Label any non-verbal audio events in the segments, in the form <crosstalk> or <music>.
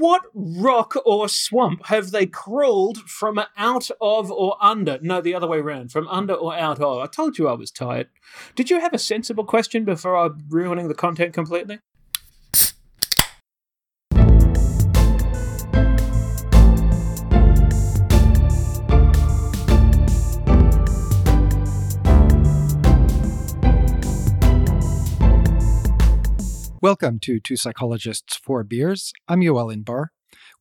what rock or swamp have they crawled from out of or under? No, the other way around. From under or out of. I told you I was tired. Did you have a sensible question before I'm ruining the content completely? Welcome to Two Psychologists, Four Beers. I'm Yoel Inbar.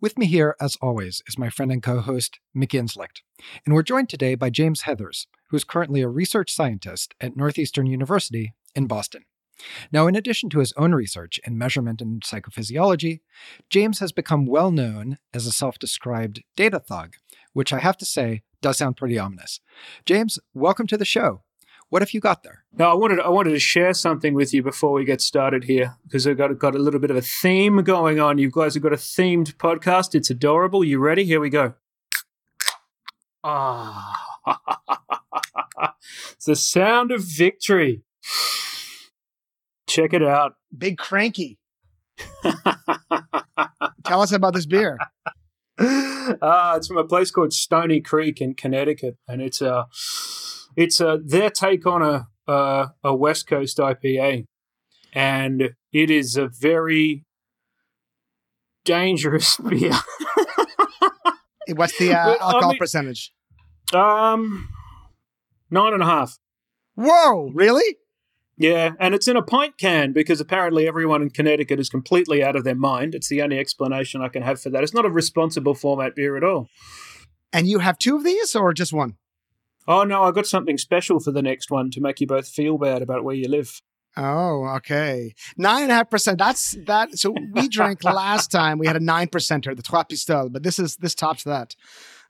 With me here, as always, is my friend and co host, Mick Inzlicht. And we're joined today by James Heathers, who is currently a research scientist at Northeastern University in Boston. Now, in addition to his own research in measurement and psychophysiology, James has become well known as a self described data thug, which I have to say does sound pretty ominous. James, welcome to the show. What have you got there? Now, I wanted I wanted to share something with you before we get started here because I've got got a little bit of a theme going on. You guys have got a themed podcast. It's adorable. You ready? Here we go. Ah, it's <laughs> the sound of victory. Check it out. Big cranky. Tell us about this beer. <laughs> Ah, it's from a place called Stony Creek in Connecticut, and it's a. Uh, it's a their take on a a, a West Coast IPA, and it is a very dangerous <laughs> beer. What's the uh, alcohol I mean, percentage? Um, nine and a half. Whoa! Really? Yeah, and it's in a pint can because apparently everyone in Connecticut is completely out of their mind. It's the only explanation I can have for that. It's not a responsible format beer at all. And you have two of these or just one? Oh no, I got something special for the next one to make you both feel bad about where you live. Oh, okay. Nine and a half percent. That's that. So we <laughs> drank last time. We had a nine percenter, the Trois Pistoles, but this is this tops that.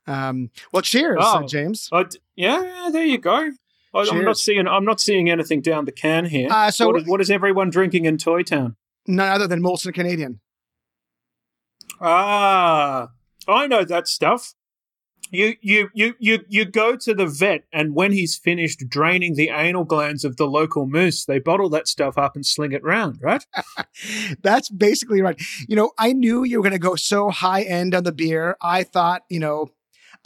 Um, well, cheers, uh, oh, uh, James. Uh, yeah, there you go. I, am not seeing. I'm not seeing anything down the can here. Uh, so what is, what is everyone drinking in Toy Town? None other than Molson Canadian. Ah, I know that stuff you you you you you go to the vet and when he's finished draining the anal glands of the local moose they bottle that stuff up and sling it round right? <laughs> That's basically right. You know i knew you were going to go so high end on the beer. I thought you know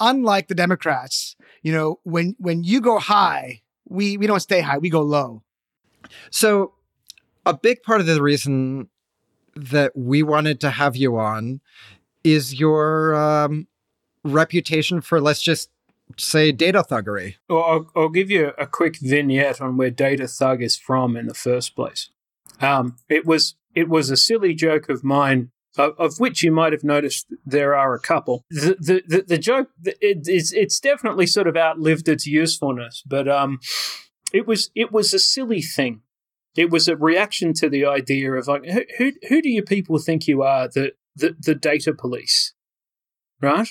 unlike the democrats you know when when you go high we we don't stay high we go low. So a big part of the reason that we wanted to have you on is your um reputation for let's just say data thuggery. Well, I'll, I'll, give you a quick vignette on where data thug is from in the first place. Um, it was it was a silly joke of mine, of, of, which you might have noticed there are a couple. The the, the, the joke it, it's it's definitely sort of outlived its usefulness, but um, it was it was a silly thing. It was a reaction to the idea of like who who, who do you people think you are the the, the data police, right?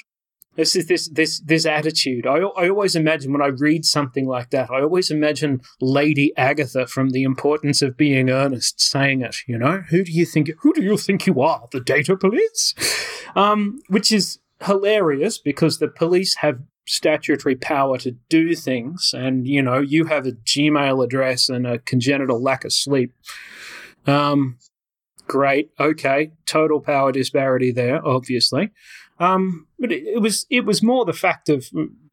This is this this this attitude. I I always imagine when I read something like that, I always imagine Lady Agatha from The Importance of Being Earnest saying it. You know, who do you think who do you think you are, the data police? Um, which is hilarious because the police have statutory power to do things, and you know, you have a Gmail address and a congenital lack of sleep. Um, great, okay, total power disparity there, obviously. Um, but it, it, was it was more the fact of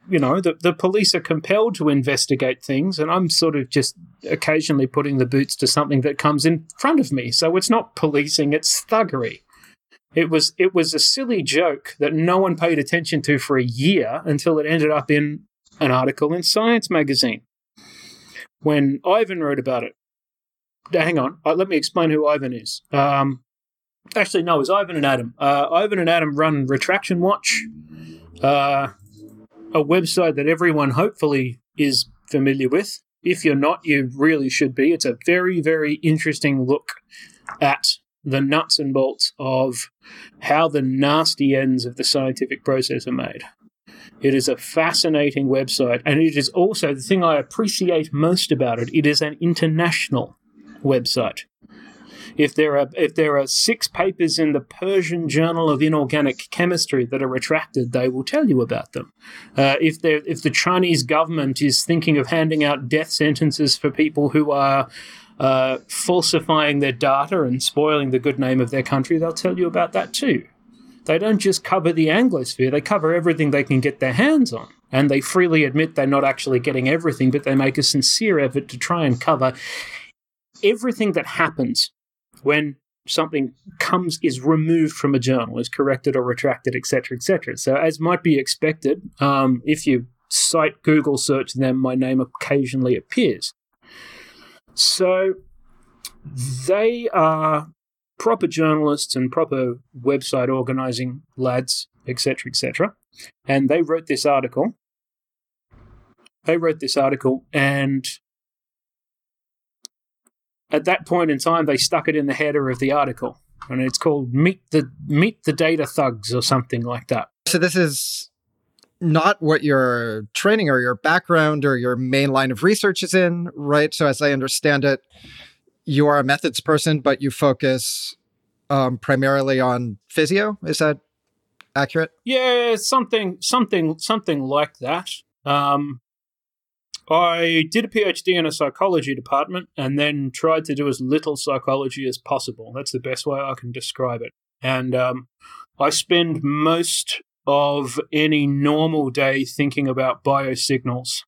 you know the the police are compelled to investigate things, and I'm sort of just occasionally putting the boots to something that comes in front of me. So it's not policing; it's thuggery. It was it was a silly joke that no one paid attention to for a year until it ended up in an article in Science magazine. When Ivan wrote about it, hang on, uh, let me explain who Ivan is. Um, Actually, no, it's Ivan and Adam. Uh, Ivan and Adam run Retraction Watch, uh, a website that everyone hopefully is familiar with. If you're not, you really should be. It's a very, very interesting look at the nuts and bolts of how the nasty ends of the scientific process are made. It is a fascinating website, and it is also the thing I appreciate most about it. It is an international website. If there are if there are six papers in the Persian Journal of Inorganic Chemistry that are retracted, they will tell you about them. Uh, if there if the Chinese government is thinking of handing out death sentences for people who are uh, falsifying their data and spoiling the good name of their country, they'll tell you about that too. they don't just cover the Anglosphere, they cover everything they can get their hands on. And they freely admit they're not actually getting everything, but they make a sincere effort to try and cover everything that happens when something comes is removed from a journal, is corrected or retracted, etc., etc. So, as might be expected, um, if you cite Google search them, my name occasionally appears. So, they are proper journalists and proper website organizing lads, etc., etc. And they wrote this article. They wrote this article, and at that point in time, they stuck it in the header of the article, and it's called "Meet the Meet the Data Thugs" or something like that. So this is not what your training or your background or your main line of research is in, right? So as I understand it, you are a methods person, but you focus um, primarily on physio. Is that accurate? Yeah, something, something, something like that. Um, I did a PhD in a psychology department and then tried to do as little psychology as possible. That's the best way I can describe it. And um, I spend most of any normal day thinking about biosignals.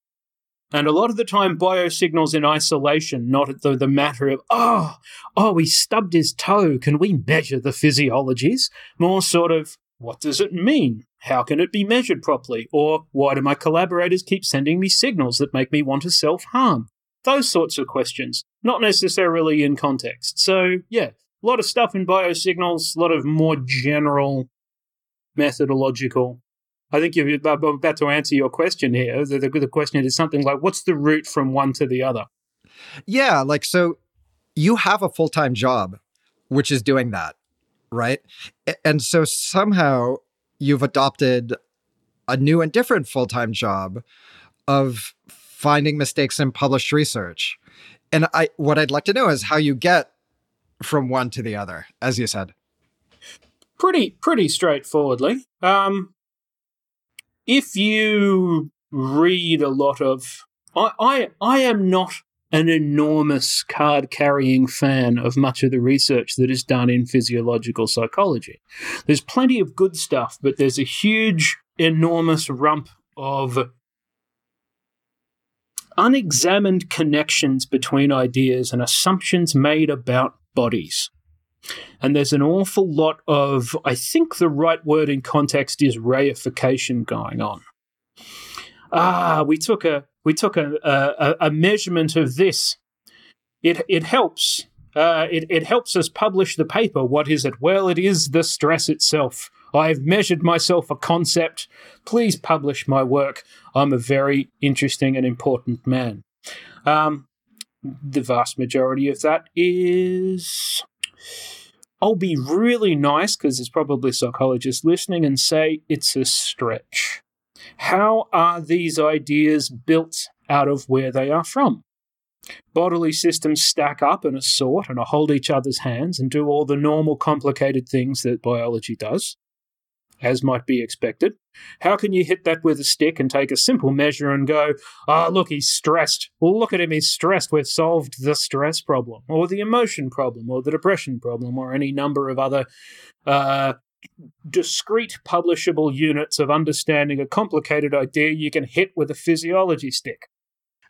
And a lot of the time, biosignals in isolation, not the, the matter of, oh, oh, he stubbed his toe. Can we measure the physiologies? More sort of, what does it mean? How can it be measured properly? Or why do my collaborators keep sending me signals that make me want to self harm? Those sorts of questions, not necessarily in context. So, yeah, a lot of stuff in biosignals, a lot of more general methodological. I think you're about to answer your question here. The, the, the question is something like, what's the route from one to the other? Yeah, like, so you have a full time job, which is doing that right? And so somehow you've adopted a new and different full time job of finding mistakes in published research. And I, what I'd like to know is how you get from one to the other, as you said. Pretty, pretty straightforwardly. Um, if you read a lot of, I, I, I am not an enormous card carrying fan of much of the research that is done in physiological psychology. There's plenty of good stuff, but there's a huge, enormous rump of unexamined connections between ideas and assumptions made about bodies. And there's an awful lot of, I think the right word in context is reification going on. Ah, we took a we took a, a, a measurement of this. It, it helps. Uh, it, it helps us publish the paper. What is it? Well, it is the stress itself. I've measured myself a concept. Please publish my work. I'm a very interesting and important man. Um, the vast majority of that is. I'll be really nice because there's probably psychologists listening and say it's a stretch. How are these ideas built out of where they are from? Bodily systems stack up and assort and hold each other's hands and do all the normal complicated things that biology does, as might be expected. How can you hit that with a stick and take a simple measure and go, ah, oh, look, he's stressed. Well, look at him, he's stressed. We've solved the stress problem, or the emotion problem, or the depression problem, or any number of other uh, discrete publishable units of understanding a complicated idea you can hit with a physiology stick.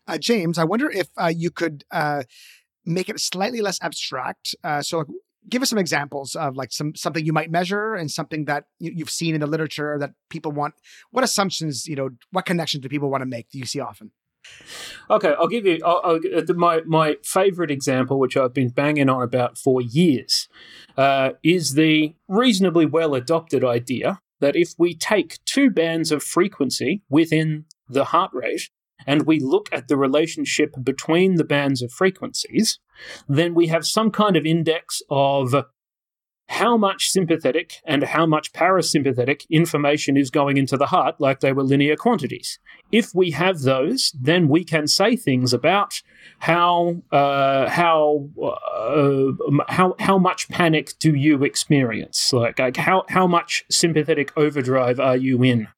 Uh, James, I wonder if uh, you could uh, make it slightly less abstract. Uh, so, give us some examples of like some something you might measure and something that you, have seen in the literature that people want. What assumptions, you know, what connections do people want to make? Do you see often? Okay, I'll give you I'll, I'll, my my favorite example, which I've been banging on about for years, uh, is the reasonably well adopted idea that if we take two bands of frequency within the heart rate and we look at the relationship between the bands of frequencies, then we have some kind of index of how much sympathetic and how much parasympathetic information is going into the heart like they were linear quantities. If we have those, then we can say things about how uh, how uh, how how much panic do you experience? Like, like how how much sympathetic overdrive are you in?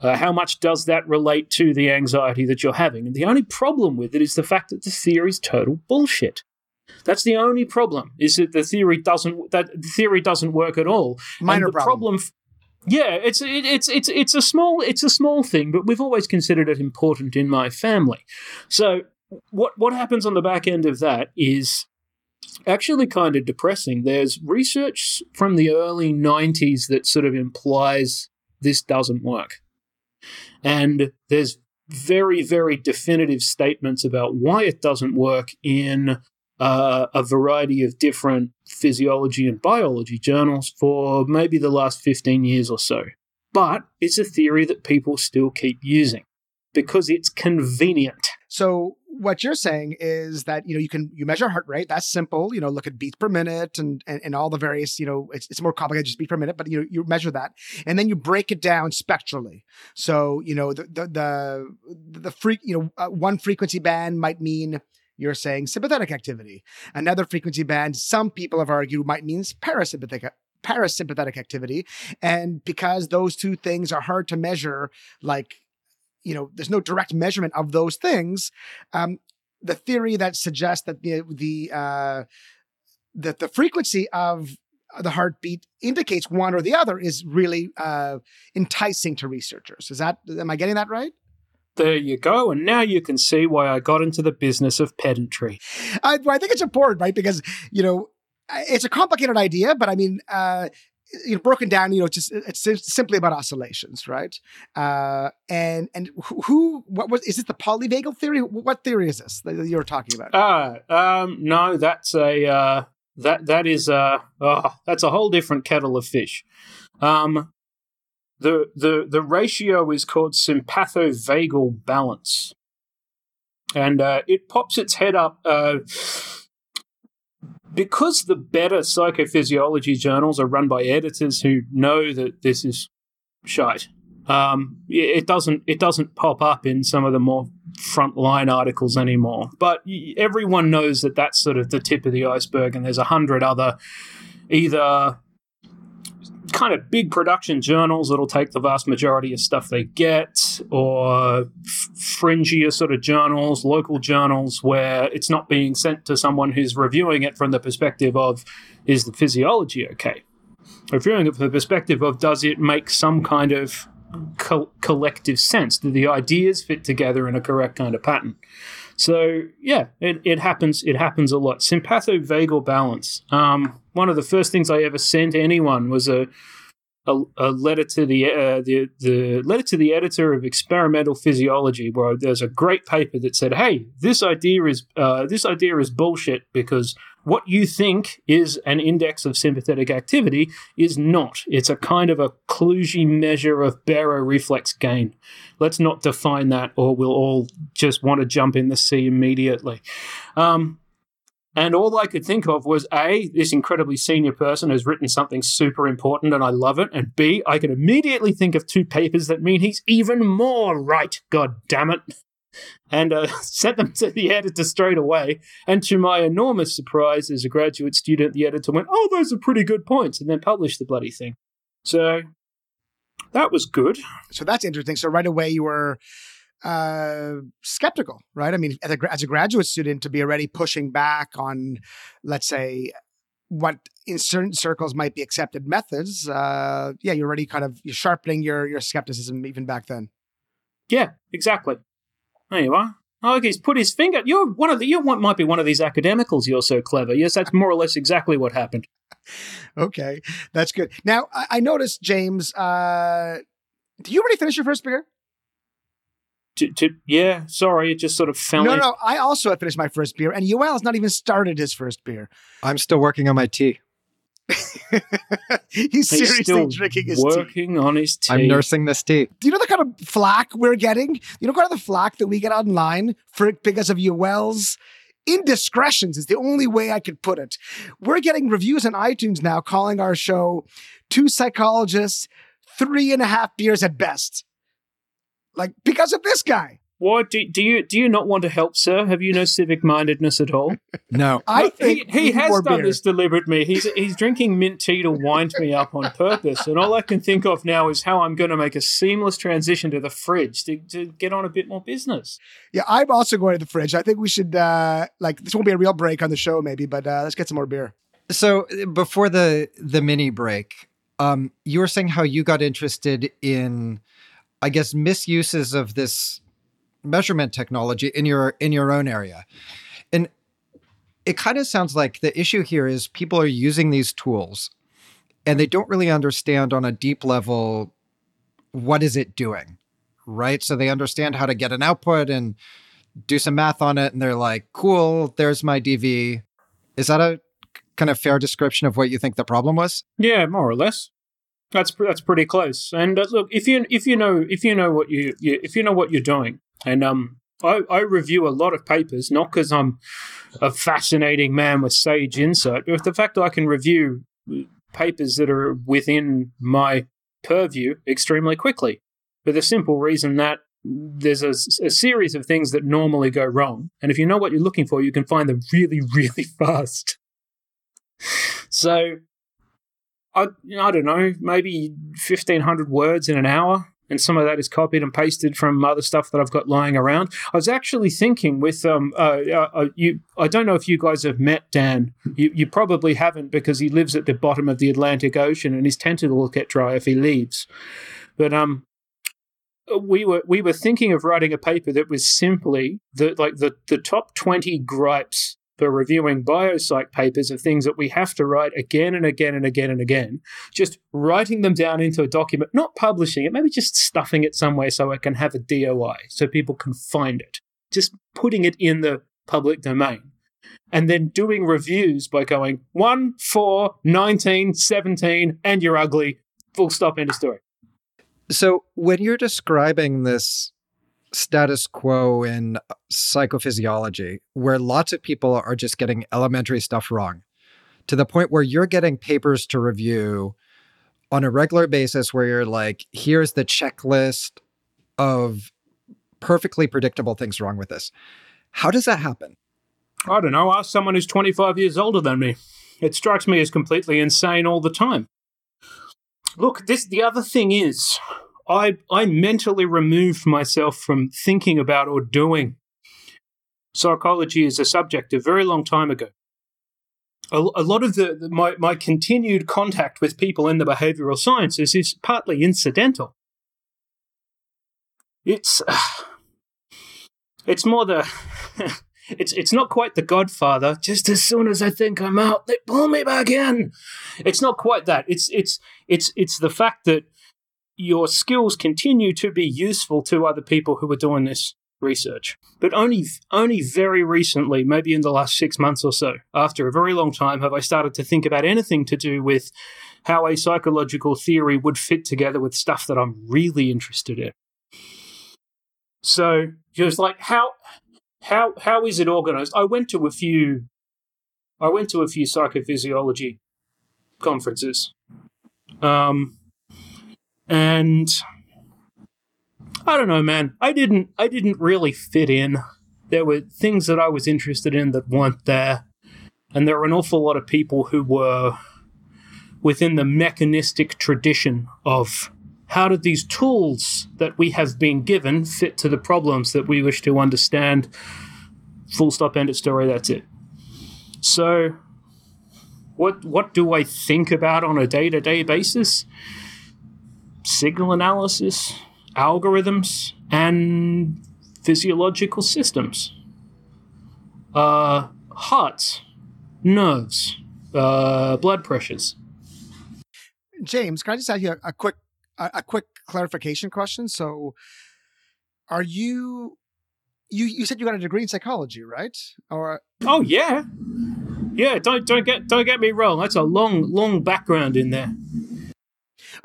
Uh, how much does that relate to the anxiety that you're having? And the only problem with it is the fact that the theory is total bullshit. That's the only problem. Is that the theory doesn't that the theory doesn't work at all. Minor and the problem. problem Yeah, it's it, it's it's it's a small it's a small thing, but we've always considered it important in my family. So what what happens on the back end of that is actually kind of depressing. There's research from the early 90s that sort of implies this doesn't work. And there's very, very definitive statements about why it doesn't work in uh, a variety of different physiology and biology journals for maybe the last 15 years or so. But it's a theory that people still keep using because it's convenient. So what you're saying is that you know you can you measure heart rate that's simple you know look at beats per minute and and, and all the various you know it's, it's more complicated just beat per minute but you you measure that and then you break it down spectrally so you know the the the, the freak you know uh, one frequency band might mean you're saying sympathetic activity another frequency band some people have argued might mean parasympathetic parasympathetic activity and because those two things are hard to measure like you know, there's no direct measurement of those things. Um, the theory that suggests that the the uh, that the frequency of the heartbeat indicates one or the other is really uh, enticing to researchers. Is that am I getting that right? There you go, and now you can see why I got into the business of pedantry. I, I think it's important, right? Because you know it's a complicated idea, but I mean, uh, you know, broken down, you know, just it's simply about oscillations, right? Uh, and and who, what was is this the polyvagal theory? What theory is this that you're talking about? Uh, um, no, that's a uh, that that is a oh, that's a whole different kettle of fish. Um, the the the ratio is called sympathovagal balance, and uh, it pops its head up. Uh, because the better psychophysiology journals are run by editors who know that this is shite, um, it doesn't it doesn't pop up in some of the more frontline articles anymore. But everyone knows that that's sort of the tip of the iceberg, and there's a hundred other either kind of big production journals that'll take the vast majority of stuff they get, or f- fringier sort of journals, local journals, where it's not being sent to someone who's reviewing it from the perspective of is the physiology okay? Reviewing it from the perspective of does it make some kind of co- collective sense? Do the ideas fit together in a correct kind of pattern? So yeah, it, it happens. It happens a lot. Sympathovagal balance. Um, one of the first things I ever sent anyone was a a, a letter to the, uh, the the letter to the editor of Experimental Physiology, where there's a great paper that said, "Hey, this idea is uh, this idea is bullshit because what you think is an index of sympathetic activity is not. It's a kind of a kludgy measure of baroreflex gain. Let's not define that, or we'll all just want to jump in the sea immediately." Um, and all I could think of was A, this incredibly senior person has written something super important and I love it. And B, I can immediately think of two papers that mean he's even more right. God damn it. And uh, <laughs> sent them to the editor straight away. And to my enormous surprise, as a graduate student, the editor went, Oh, those are pretty good points, and then published the bloody thing. So that was good. So that's interesting. So right away you were uh, skeptical, right? I mean, as a, as a graduate student, to be already pushing back on, let's say, what in certain circles might be accepted methods, uh, yeah, you're already kind of you're sharpening your your skepticism even back then. Yeah, exactly. There you are. Oh, he's put his finger. You're one of the. You might be one of these academicals. You're so clever. Yes, that's more or less exactly what happened. okay, that's good. Now I, I noticed, James. Uh, do you already finish your first beer? to, to, yeah, sorry, it just sort of fell. No, in. no, I also have finished my first beer, and Yoel has not even started his first beer. I'm still working on my tea. <laughs> He's, He's seriously drinking his working tea. on his tea. I'm nursing this tea. Do you know the kind of flack we're getting? You know, kind of the flack that we get online for because of Yoel's indiscretions is the only way I could put it. We're getting reviews on iTunes now calling our show two psychologists, three and a half beers at best like because of this guy. Why do, do you do you not want to help, sir? Have you no civic mindedness at all? No, I think he, he has done beer. this deliberately. He's he's drinking mint tea to wind me up on purpose, and all I can think of now is how I'm going to make a seamless transition to the fridge to, to get on a bit more business. Yeah, I'm also going to the fridge. I think we should uh like this won't be a real break on the show, maybe, but uh, let's get some more beer. So before the the mini break, Um, you were saying how you got interested in, I guess, misuses of this measurement technology in your in your own area, and it kind of sounds like the issue here is people are using these tools, and they don't really understand on a deep level what is it doing, right? So they understand how to get an output and do some math on it, and they're like, "Cool, there's my DV." Is that a kind of fair description of what you think the problem was? Yeah, more or less. That's that's pretty close. And uh, look, if you if you know if you know what you, you if you know what you're doing, and um, I, I review a lot of papers not because I'm a fascinating man with sage insight, but with the fact that I can review papers that are within my purview extremely quickly, for the simple reason that there's a, a, series of things that normally go wrong. And if you know what you're looking for, you can find them really, <laughs> really fast. so, I, I don't know, maybe 1500 words in an hour. And some of that is copied and pasted from other stuff that I've got lying around. I was actually thinking with um uh, uh, uh you I don't know if you guys have met Dan. You you probably haven't because he lives at the bottom of the Atlantic Ocean and his tentacles get dry if he leaves. But um we were we were thinking of writing a paper that was simply the like the the top 20 gripes for reviewing biopsych papers of things that we have to write again and again and again and again. Just writing them down into a document not publishing it maybe just stuffing it somewhere so it can have a DOI so people can find it. Just putting it in the public domain. And then doing reviews by going 1 4 19 17 and you're ugly. Full stop end of story. So when you're describing this status quo in uh, psychophysiology, where lots of people are just getting elementary stuff wrong, to the point where you're getting papers to review on a regular basis, where you're like, here's the checklist of perfectly predictable things wrong with this. How does that happen? I don't know. Ask someone who's 25 years older than me. It strikes me as completely insane all the time. Look, this the other thing is I I mentally removed myself from thinking about or doing psychology as a subject a very long time ago. A, a lot of the, my my continued contact with people in the behavioral sciences is partly incidental. It's uh, <sighs> it's more the <laughs> it's it's not quite the Godfather. Just as soon as I think I'm out, they pull me back in. It's not quite that. It's it's it's it's the fact that your skills continue to be useful to other people who are doing this research. But only only very recently, maybe in the last six months or so, after a very long time, have I started to think about anything to do with how a psychological theory would fit together with stuff that I'm really interested in. So just like how how how is it organized? I went to a few I went to a few psychophysiology conferences. Um and I don't know, man. I didn't I didn't really fit in. There were things that I was interested in that weren't there. And there were an awful lot of people who were within the mechanistic tradition of how do these tools that we have been given fit to the problems that we wish to understand? Full stop, end of story, that's it. So, what, what do I think about on a day to day basis? Signal analysis, algorithms, and physiological systems. Uh, hearts, nerves, uh, blood pressures. James, can I just ask you a, a quick a, a quick clarification question. So, are you you you said you got a degree in psychology, right? Or oh yeah, yeah. Don't don't get don't get me wrong. That's a long long background in there.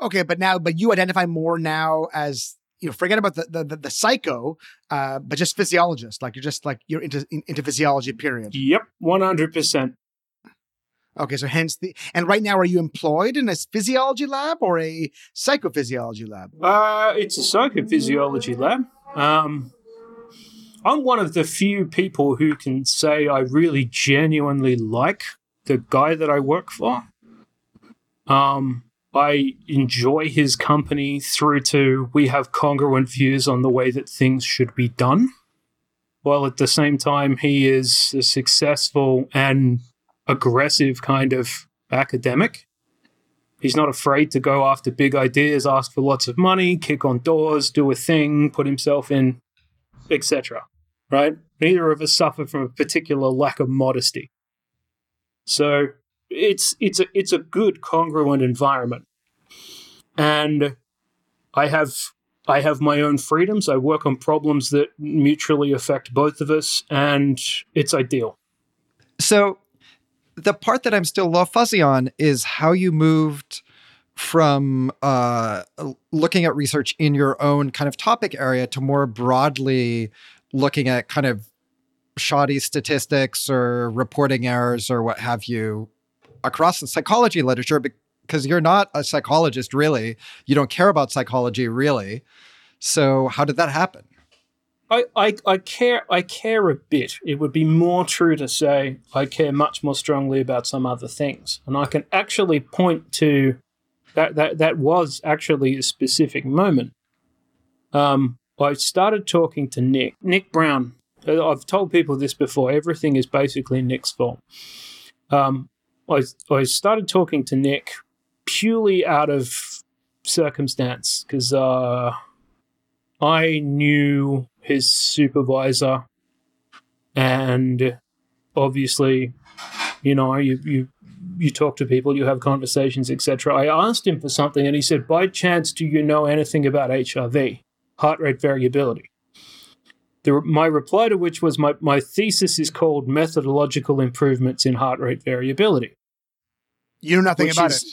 Okay, but now but you identify more now as you know forget about the the, the, the psycho, uh, but just physiologist. Like you're just like you're into into physiology. Period. Yep, one hundred percent. Okay, so hence the and right now are you employed in a physiology lab or a psychophysiology lab? Uh, it's a psychophysiology lab. Um, I'm one of the few people who can say I really genuinely like the guy that I work for. Um, I enjoy his company through to we have congruent views on the way that things should be done. While at the same time, he is a successful and aggressive kind of academic. He's not afraid to go after big ideas, ask for lots of money, kick on doors, do a thing, put himself in, etc. Right? Neither of us suffer from a particular lack of modesty. So it's it's a it's a good congruent environment. And I have I have my own freedoms. I work on problems that mutually affect both of us, and it's ideal. So, the part that I'm still a little fuzzy on is how you moved from uh, looking at research in your own kind of topic area to more broadly looking at kind of shoddy statistics or reporting errors or what have you across the psychology literature because you're not a psychologist really. You don't care about psychology really. So how did that happen? I, I, I care I care a bit. It would be more true to say I care much more strongly about some other things. And I can actually point to that that, that was actually a specific moment. Um, I started talking to Nick. Nick Brown. I've told people this before. Everything is basically Nick's fault. Um, I, I started talking to Nick purely out of circumstance because uh, I knew his supervisor, and obviously, you know, you you you talk to people, you have conversations, etc. I asked him for something, and he said, "By chance, do you know anything about HRV, heart rate variability?" The, my reply to which was my, my thesis is called methodological improvements in heart rate variability. You know nothing about is, it.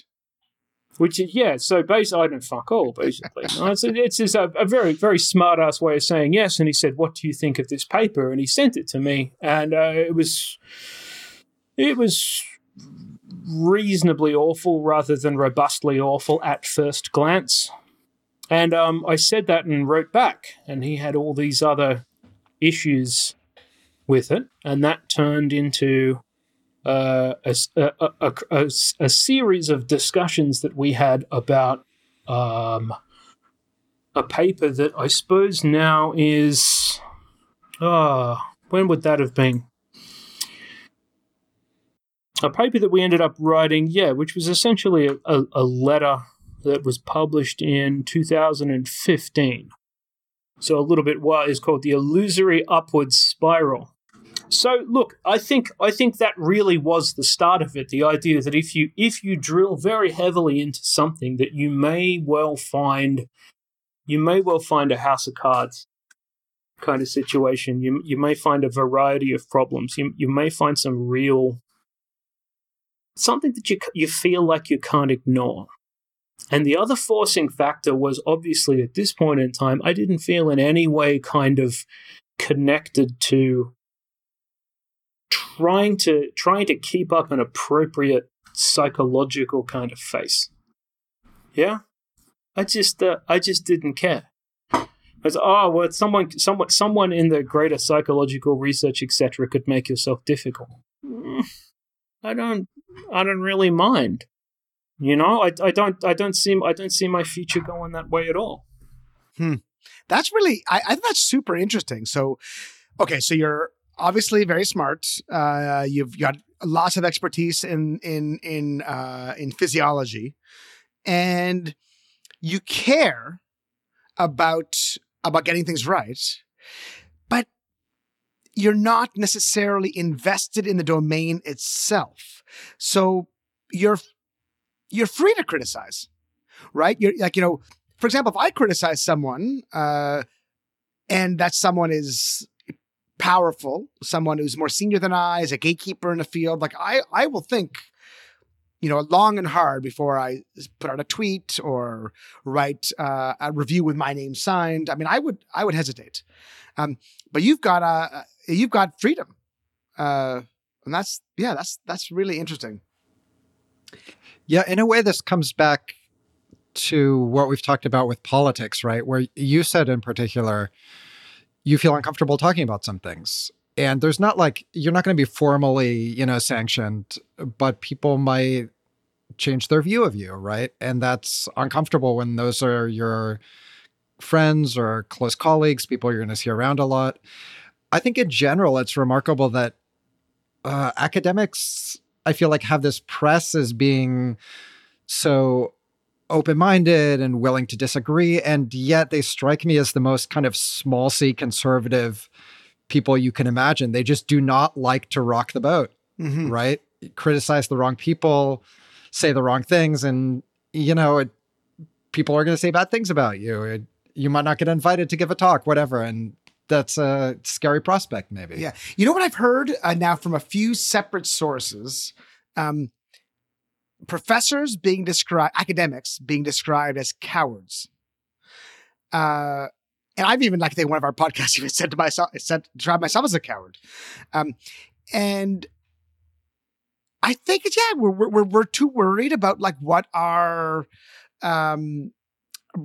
Which is yeah, so basically I don't fuck all basically. <laughs> it's it's just a, a, very very smart ass way of saying yes. And he said, "What do you think of this paper?" And he sent it to me, and uh, it was it was reasonably awful rather than robustly awful at first glance. And um, I said that and wrote back, and he had all these other issues with it, and that turned into a, a, a, a, series of discussions that we had about um, a paper that I suppose now is. Uh, when would that have been? A paper that we ended up writing, yeah, which was essentially a, letter that was published in 2015. So a little bit what is called the illusory upwards spiral so look, I think I think that really was the start of it. The idea that if you if you drill very heavily into something, that you may well find you may well find a house of cards kind of situation. You you may find a variety of problems. You you may find some real something that you you feel like you can't ignore. And the other forcing factor was obviously at this point in time, I didn't feel in any way kind of connected to trying to trying to keep up an appropriate psychological kind of face. Yeah, I just uh, I just didn't care. As oh well, someone someone someone in the greater psychological research etc. could make yourself difficult. I don't I don't really mind. You know, I, I don't I don't see I don't see my future going that way at all. Hmm. That's really I, I think that's super interesting. So okay, so you're obviously very smart. Uh, you've got lots of expertise in in in uh, in physiology, and you care about about getting things right, but you're not necessarily invested in the domain itself. So you're you're free to criticize, right? You're like you know, for example, if I criticize someone. Uh, and that someone is powerful, someone who's more senior than I, is a gatekeeper in the field, like I, I will think, you know, long and hard before I put out a tweet or write uh, a review with my name signed. I mean, I would, I would hesitate. Um, but you've got, uh, you've got freedom, uh, and that's, yeah, that's that's really interesting. Yeah, in a way, this comes back to what we've talked about with politics, right? Where you said in particular you feel uncomfortable talking about some things. And there's not like you're not going to be formally, you know, sanctioned, but people might change their view of you, right? And that's uncomfortable when those are your friends or close colleagues, people you're going to see around a lot. I think in general, it's remarkable that uh, academics, I feel like, have this press as being so open minded and willing to disagree. And yet they strike me as the most kind of small c conservative people you can imagine. They just do not like to rock the boat, Mhm. right? Criticize the wrong people, say the wrong things. And, you know, it, people are going to say bad things about you. It, you might not get invited to give a talk, whatever. And that's a scary prospect, maybe. Yeah. You know what I've heard uh, now from a few separate sources? Um, professors being described, academics being described as cowards. Uh, and I've even, like, I think one of our podcasts <laughs> even said to myself, said, described myself as a coward. Um, and I think it's, yeah, we're, we're, we're, too worried about like what our, um,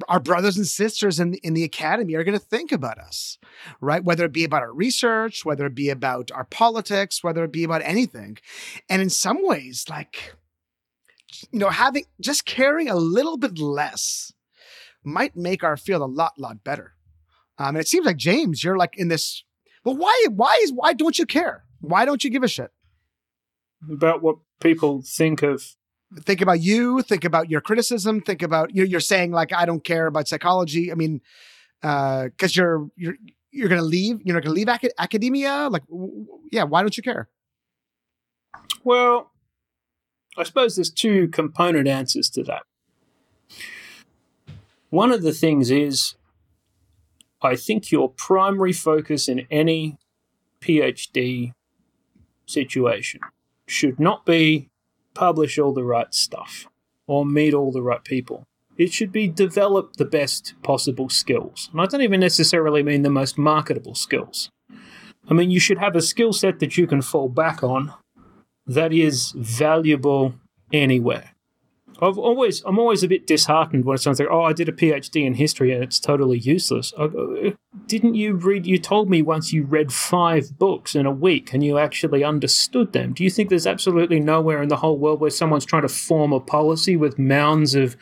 our brothers and sisters in in the academy are going to think about us, right? Whether it be about our research, whether it be about our politics, whether it be about anything, and in some ways, like you know, having just caring a little bit less might make our field a lot lot better. Um, and it seems like James, you're like in this. Well, why why is why don't you care? Why don't you give a shit? About what people think of think about you think about your criticism think about you're, you're saying like i don't care about psychology i mean uh because you're you're you're gonna leave you're not gonna leave acad- academia like yeah why don't you care Well, I suppose there's two component answers to that. One of the things is I think your primary focus in any PhD situation should not be publish all the right stuff or meet all the right people. It should be develop the best possible skills. And I don't even necessarily mean the most marketable skills. I mean, you should have a skill set that you can fall back on that is valuable anywhere. I've always, I'm always a bit disheartened when someone's like, "Oh, I did a PhD in history and it's totally useless." Go, Didn't you read? You told me once you read five books in a week and you actually understood them. Do you think there's absolutely nowhere in the whole world where someone's trying to form a policy with mounds of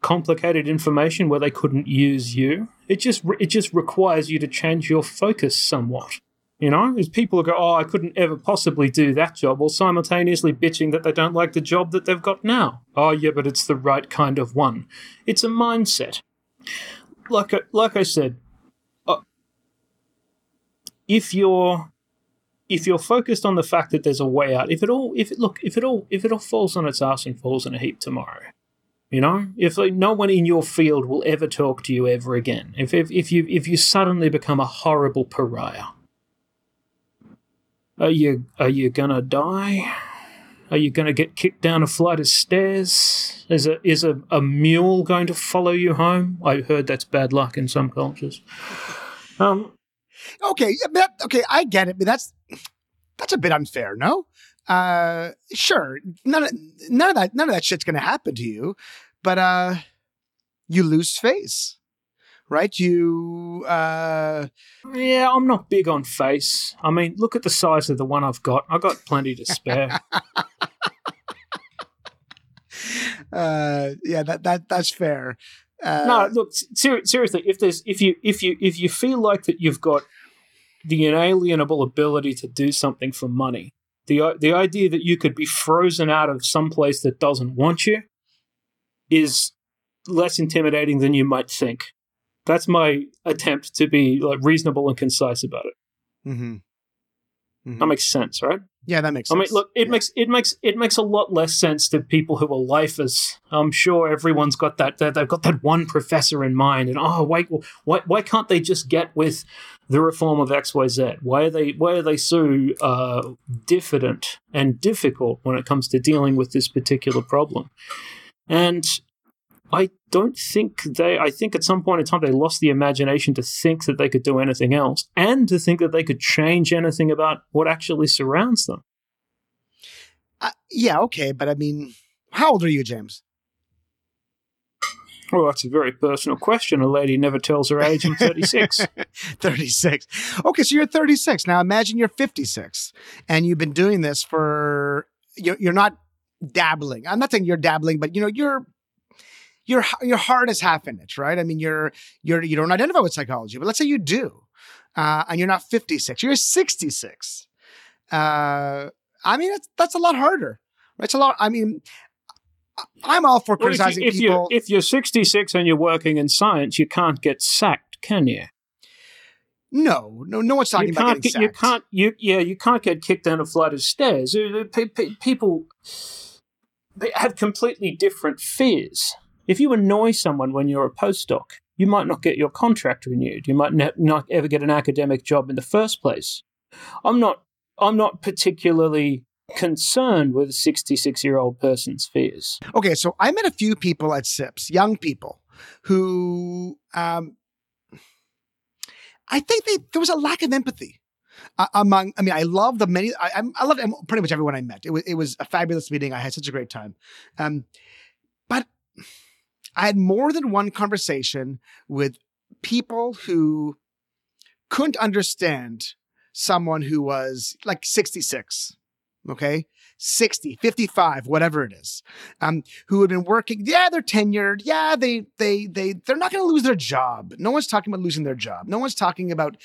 complicated information where they couldn't use you? It just, it just requires you to change your focus somewhat. You know, as people go, oh, I couldn't ever possibly do that job, while simultaneously bitching that they don't like the job that they've got now. Oh, yeah, but it's the right kind of one. It's a mindset. Like, I, like I said, uh, if you're if you're focused on the fact that there's a way out, if it all, if it look, if it all, if it all falls on its ass and falls in a heap tomorrow, you know, if like, no one in your field will ever talk to you ever again, if if if you if you suddenly become a horrible pariah are you are you gonna die? Are you gonna get kicked down a flight of stairs? Is a is a, a mule going to follow you home? I've heard that's bad luck in some cultures. Um, okay that, okay i get it but that's that's a bit unfair no uh sure none of none of that none of that shit's gonna happen to you but uh you lose face right you uh yeah, I'm not big on face. I mean, look at the size of the one I've got. I've got plenty to spare. <laughs> uh yeah that that that's fair uh, no, look, ser- seriously, if there's if you if you if you feel like that you've got the inalienable ability to do something for money, the the idea that you could be frozen out of some place that doesn't want you is less intimidating than you might think. That's my attempt to be like reasonable and concise about it. mm-hmm. That makes sense, right? yeah that makes sense. I mean, look, it Yeah. makes it makes it makes a lot less sense to people who are lifers. I'm sure everyone's got that, they've got that one professor in mind, and oh, wait, why why can't they just get with the reform of X Y Z? Why are they why are they so uh, diffident and difficult when it comes to dealing with this particular problem? And I don't think they. I think at some point in time they lost the imagination to think that they could do anything else, and to think that they could change anything about what actually surrounds them. uh, yeah okay but i mean how old are you james Well, that's a very personal question. A lady never tells her age. I'm 36. <laughs> 36. Okay, so you're 36. Now imagine you're 56 and you've been doing this for you're, you're not dabbling. I'm not saying you're dabbling, but you know, you're your your heart is half in it, right? I mean, you're you're you don't identify with psychology, but let's say you do. Uh, and you're not 56, you're 66. Uh, I mean, that's that's a lot harder. It's a lot. I mean, I'm all for Well, if, criticizing you, if people. you're if you're 66 and you're working in science, you can't get sacked, can you? no, no, no one's talking you about getting get, you can't you yeah you can't get kicked down a flight of stairs. Pe- pe- People they have completely different fears. If you annoy someone when you're a postdoc, you might not get your contract renewed. You might ne- not ever get an academic job in the first place. I'm not I'm not particularly concerned with a 66 year old person's fears. Okay, so I met a few people at SIPS, young people, who um, I think they there was a lack of empathy uh, among. I mean, I love the many. I, I loved pretty much everyone I met. It was it was a fabulous meeting. I had such a great time, um, but I had more than one conversation with people who couldn't understand someone who was like 66 okay 60 55 whatever it is um, who had been working. Yeah, they're tenured. Yeah, they they they they're not going to lose their job. No one's talking about losing their job. No one's talking about,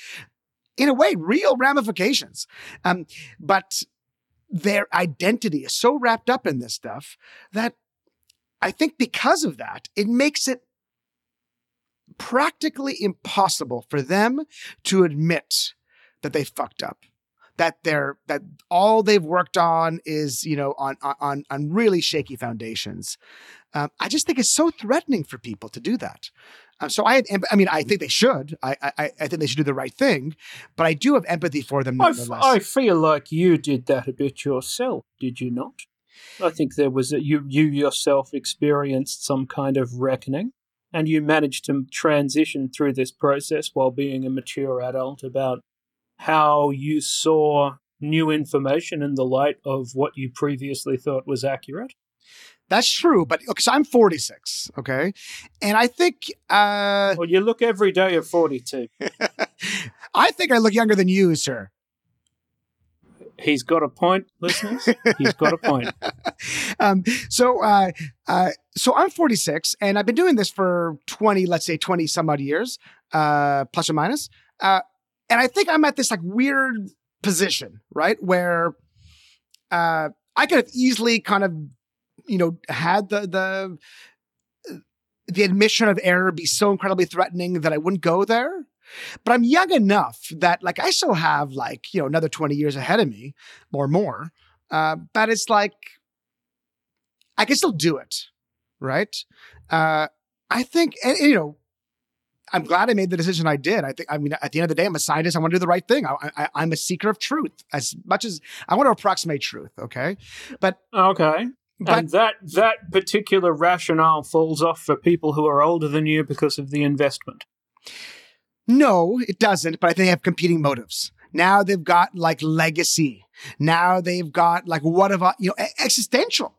in a way, real ramifications. Um, but their identity is so wrapped up in this stuff that I think because of that, it makes it practically impossible for them to admit that they fucked up that they're that all they've worked on is you know on on on really shaky foundations. Um, I just think it's so threatening for people to do that. Um, so I, I mean, I think they should. I, I, I think they should do the right thing, but I do have empathy for them I, f- nonetheless. I feel like you did that a bit yourself, did you not? I think there was a, you you yourself experienced some kind of reckoning, and you managed to transition through this process while being a mature adult about how you saw new information in the light of what you previously thought was accurate. That's true, but because I'm 46, okay, and I think uh, Well, you look every day of forty-two. <laughs> I think I look younger than you, sir. He's got a point, listeners. He's got a point. <laughs> um, so, uh, uh, so I'm 46, and I've been doing this for 20, let's say 20 some odd years, uh, plus or minus. Uh, and I think I'm at this like weird position, right, where uh, I could have easily kind of, you know, had the the the admission of error be so incredibly threatening that I wouldn't go there. But I'm young enough that like I still have like, you know, another 20 years ahead of me or more. Uh, but it's like I can still do it. Right. Uh, I think, and, and, you know, I'm glad I made the decision I did. I think, I mean, at the end of the day, I'm a scientist. I want to do the right thing. I, I, I'm a seeker of truth as much as I want to approximate truth. Okay. But, Okay. but and that that particular rationale falls off for people who are older than you because of the investment. No, it doesn't, but I think they have competing motives. Now they've got like legacy. Now they've got like, what have I, you know, existential,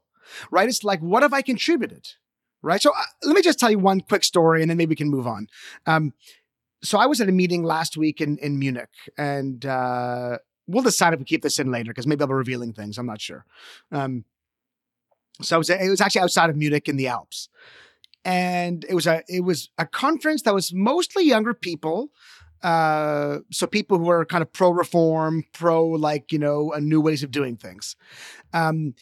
right? It's like, what have I contributed? Right. So uh, let me just tell you one quick story and then maybe we can move on. Um, so I was at a meeting last week in, in Munich and, uh, we'll decide if we keep this in later because maybe I'll be revealing things. I'm not sure. Um, so it was, it was actually outside of Munich in the Alps and it was a it was a conference that was mostly younger people uh so people who are kind of pro reform pro like you know new ways of doing things. Um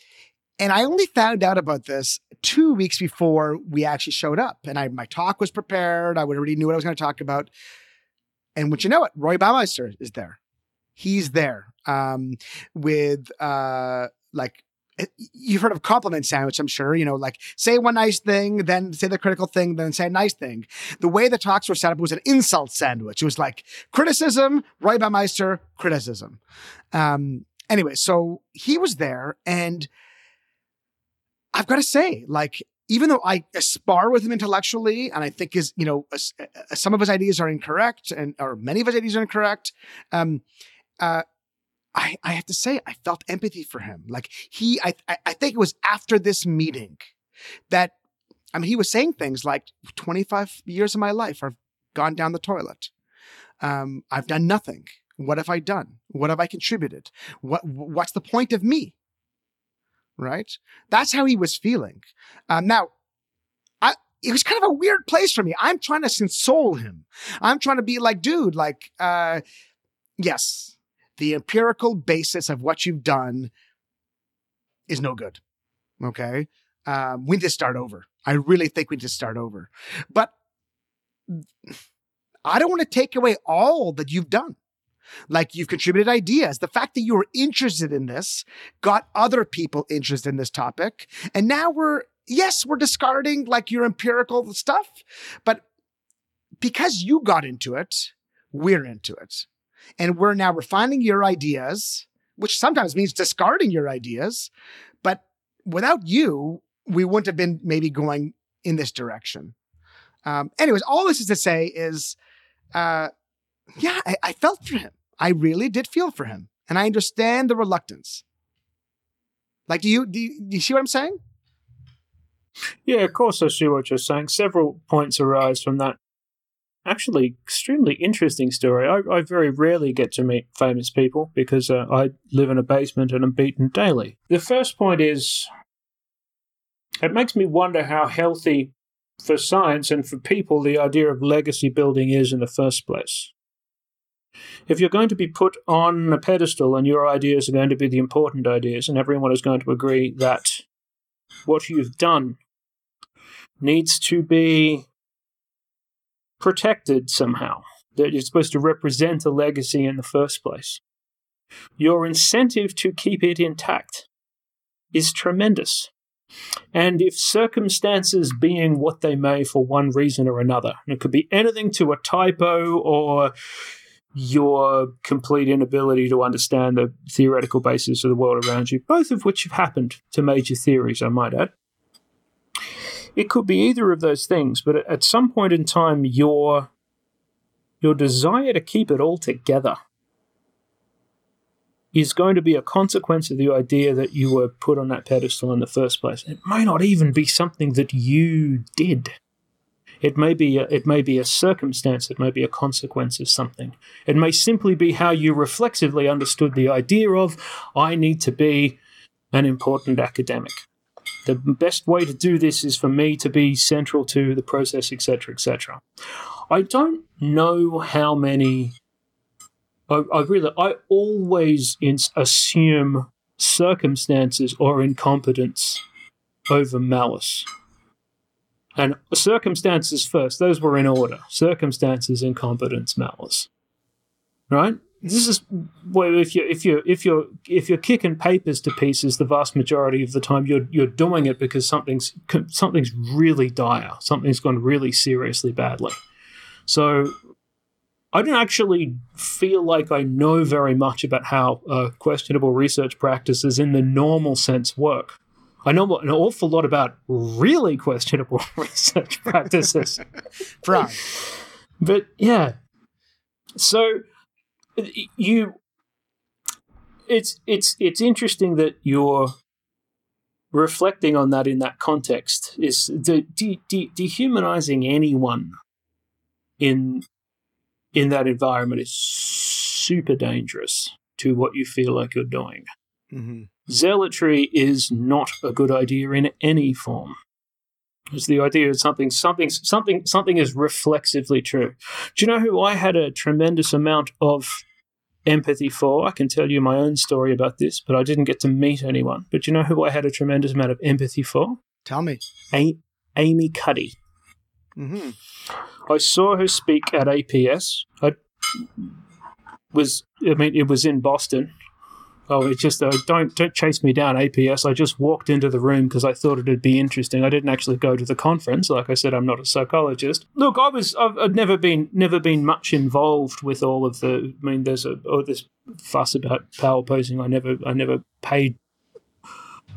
and i only found out about this two weeks before we actually showed up and i my talk was prepared i already knew what i was going to talk about. And would you know it roy baumeister is there. He's there um with uh like you've heard of compliment sandwich, I'm sure. You know, like say one nice thing, then say the critical thing, then say a nice thing. The way the talks were set up was an insult sandwich. It was like criticism, Roy Baumeister, criticism. Um, anyway, so he was there, and I've got to say, like, even though I spar with him intellectually, and I think his, you know, uh, some of his ideas are incorrect, and or many of his ideas are incorrect. Um, uh, I, I have to say, I felt empathy for him. Like he, I, I think it was after this meeting that, I mean, he was saying things like 25 years of my life have gone down the toilet. Um, I've done nothing. What have I done? What have I contributed? What, what's the point of me? Right. That's how he was feeling. Um, now, I, it was kind of a weird place for me. I'm trying to console him. I'm trying to be like, dude, like, uh, yes, the empirical basis of what you've done is no good. Okay. um, we need to start over. I really think we need to start over. But I don't want to take away all that you've done. Like you've contributed ideas. The fact that you were interested in this got other people interested in this topic. And now we're, yes, we're discarding like your empirical stuff, but because you got into it, we're into it. And we're now refining your ideas, which sometimes means discarding your ideas. But without you, we wouldn't have been maybe going in this direction. Um, anyways, all this is to say is, uh, yeah, I, I felt for him. I really did feel for him, and I understand the reluctance. Like, do you do you, do you see what I'm saying? Yeah, of course I see what you're saying. Several points arise from that actually extremely interesting story. I, I, very rarely get to meet famous people because uh, I live in a basement and I'm beaten daily. The first point is it makes me wonder how healthy for science and for people the idea of legacy building is in the first place. If you're going to be put on a pedestal and your ideas are going to be the important ideas, and everyone is going to agree that what you've done needs to be protected somehow, that you're supposed to represent a legacy in the first place, your incentive to keep it intact is tremendous. And if circumstances being what they may for one reason or another, it could be anything to a typo or your complete inability to understand the theoretical basis of the world around you, both of which have happened to major theories, I might add. It could be either of those things, but at some point in time, your your desire to keep it all together is going to be a consequence of the idea that you were put on that pedestal in the first place. It may not even be something that you did. It may be a, it may be a circumstance. It may be a consequence of something. It may simply be how you reflexively understood the idea of I need to be an important academic. The best way to do this is for me to be central to the process, etc., etc. I don't know how many I, I really, I always assume circumstances or incompetence over malice. And circumstances first, those were in order. Circumstances, incompetence, malice. Right? This is where if you if you if you're if you're kicking papers to pieces, the vast majority of the time you're you're doing it because something's something's really dire, something's gone really seriously badly. So I don't actually feel like I know very much about how uh, questionable research practices in the normal sense work. I know an awful lot about really questionable <laughs> research practices. right. But yeah. So you it's it's it's interesting that you're reflecting on that in that context is de- de- de- dehumanizing anyone in in that environment is super dangerous to what you feel like you're doing. Mm-hmm. Zealotry is not a good idea in any form. It's the idea that something, something, something, something is reflexively true. Do you know who I had a tremendous amount of empathy for? I can tell you my own story about this, but I didn't get to meet anyone. But you know who I had a tremendous amount of empathy for? Tell me. A- Amy Cuddy. Mm-hmm. I saw her speak at APS. I was, I mean, it was in Boston. Oh, it's just uh, don't don't chase me down APS. I just walked into the room because I thought it'd be interesting. I didn't actually go to the conference. Like I said, I'm not a psychologist. Look, I was I've, I've never been never been much involved with all of the. I mean, there's a oh this fuss about power posing. I never I never paid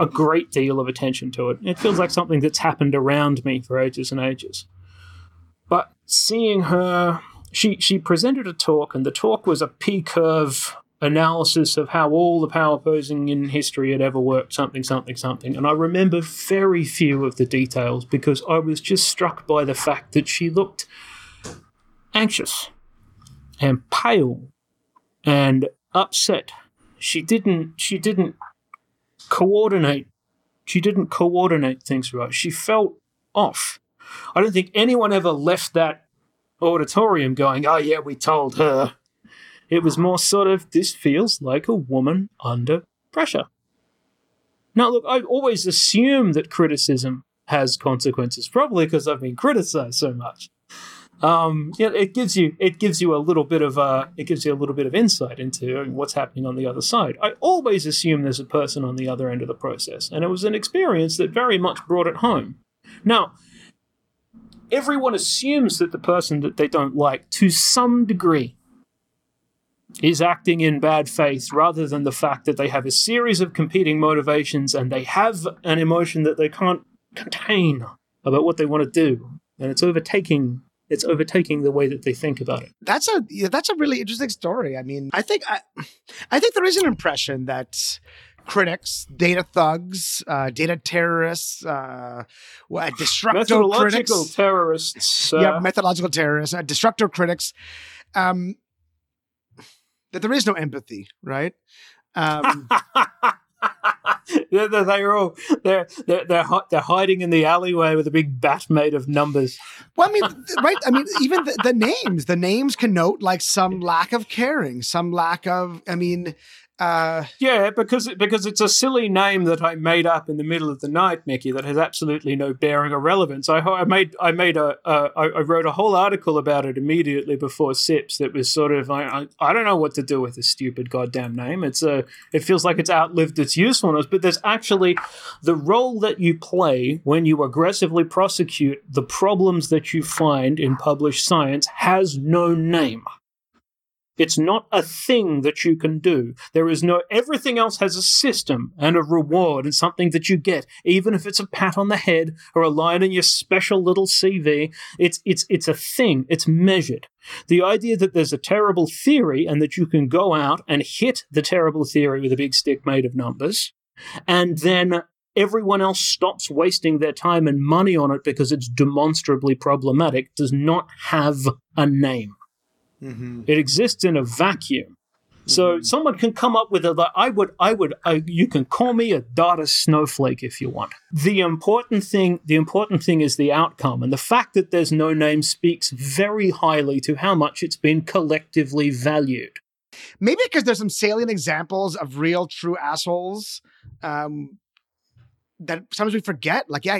a great deal of attention to it. It feels like something that's happened around me for ages and ages. But seeing her, she she presented a talk, and the talk was a P curve analysis of how all the power posing in history had ever worked, something, something, something. And I remember very few of the details because I was just struck by the fact that she looked anxious and pale and upset. She didn't she didn't coordinate she didn't coordinate things right. She felt off. I don't think anyone ever left that auditorium going, oh, yeah, we told her. It was more sort of, this feels like a woman under pressure. Now, look, I always assume that criticism has consequences, probably because I've been criticized so much. Um, yeah, it gives you it gives you a little bit of uh, it gives you a little bit of insight into what's happening on the other side. I always assume there's a person on the other end of the process, and it was an experience that very much brought it home. Now, everyone assumes that the person that they don't like, to some degree, is acting in bad faith rather than the fact that they have a series of competing motivations and they have an emotion that they can't contain about what they want to do. And it's overtaking it's overtaking the way that they think about it. That's a yeah, that's a really interesting story. I mean, I think I, I think there is an impression that critics, data thugs, uh, data terrorists, uh, what, destructo methodological critics, terrorists uh, yeah, methodological terrorists, uh, destructor critics, um, that there is no empathy, right? Um, <laughs> they're, all they're they're they're, they're hiding in the alleyway with a big bat made of numbers. well, I mean, right? I mean, even the, the names, the names connote like some <laughs> lack of caring, some lack of. I mean, uh, Yeah, because because it's a silly name that I made up in the middle of the night, Mickey. That has absolutely no bearing or relevance. I, I made I made a uh, I, I wrote a whole article about it immediately before SIPS. That was sort of I, I I don't know what to do with this stupid goddamn name. It's a it feels like it's outlived its usefulness. But there's actually the role that you play when you aggressively prosecute the problems that you find in published science has no name. It's not a thing that you can do. There is no, everything else has a system and a reward and something that you get, even if it's a pat on the head or a line in your special little CV. It's, it's, it's a thing. It's measured. The idea that there's a terrible theory and that you can go out and hit the terrible theory with a big stick made of numbers and then everyone else stops wasting their time and money on it because it's demonstrably problematic does not have a name. It exists in a vacuum. So someone can come up with a. like, I would. I would. I, you can call me a data snowflake if you want. The important thing. The important thing is the outcome, and the fact that there's no name speaks very highly to how much it's been collectively valued. maybe because there's some salient examples of real, true assholes um, that sometimes we forget. Like, yeah,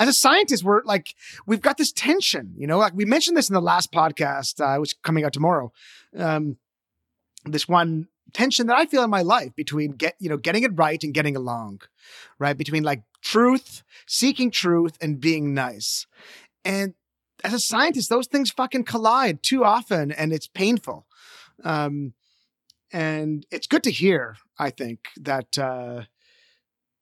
as a scientist, we're like, we've got this tension, you know, like we mentioned this in the last podcast, uh, which coming out tomorrow. Um, this one tension that I feel in my life between get, you know, getting it right and getting along, right? Between like truth, seeking truth and being nice. And as a scientist, those things fucking collide too often and it's painful. Um, and it's good to hear, I think, that, uh,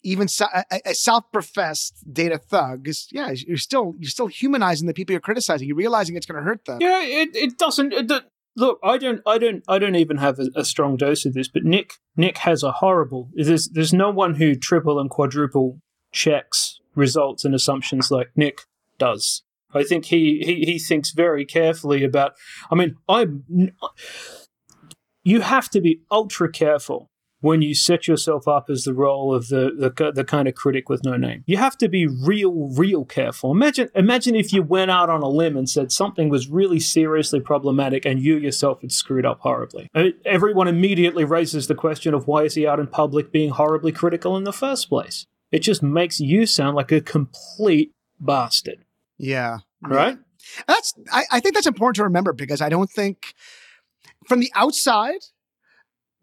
even so, a, a self-professed data thug is yeah you're still you're still humanizing the people you're criticizing you're realizing it's going to hurt them Yeah, it, it doesn't. It, do- look, I don't. I don't. I don't even have a, a strong dose of this. But Nick, Nick has a horrible. There's there's no one who triple and quadruple checks results and assumptions like Nick does. I think he he, he thinks very carefully about. I mean, I. You have to be ultra careful when you set yourself up as the role of the, the the kind of critic with no name. You have to be real, real careful. Imagine imagine if you went out on a limb and said something was really seriously problematic and you yourself had screwed up horribly. Uh, Everyone immediately raises the question of why is he out in public being horribly critical in the first place? It just makes you sound like a complete bastard, yeah right? that's I, I think that's important to remember because i don't think from the outside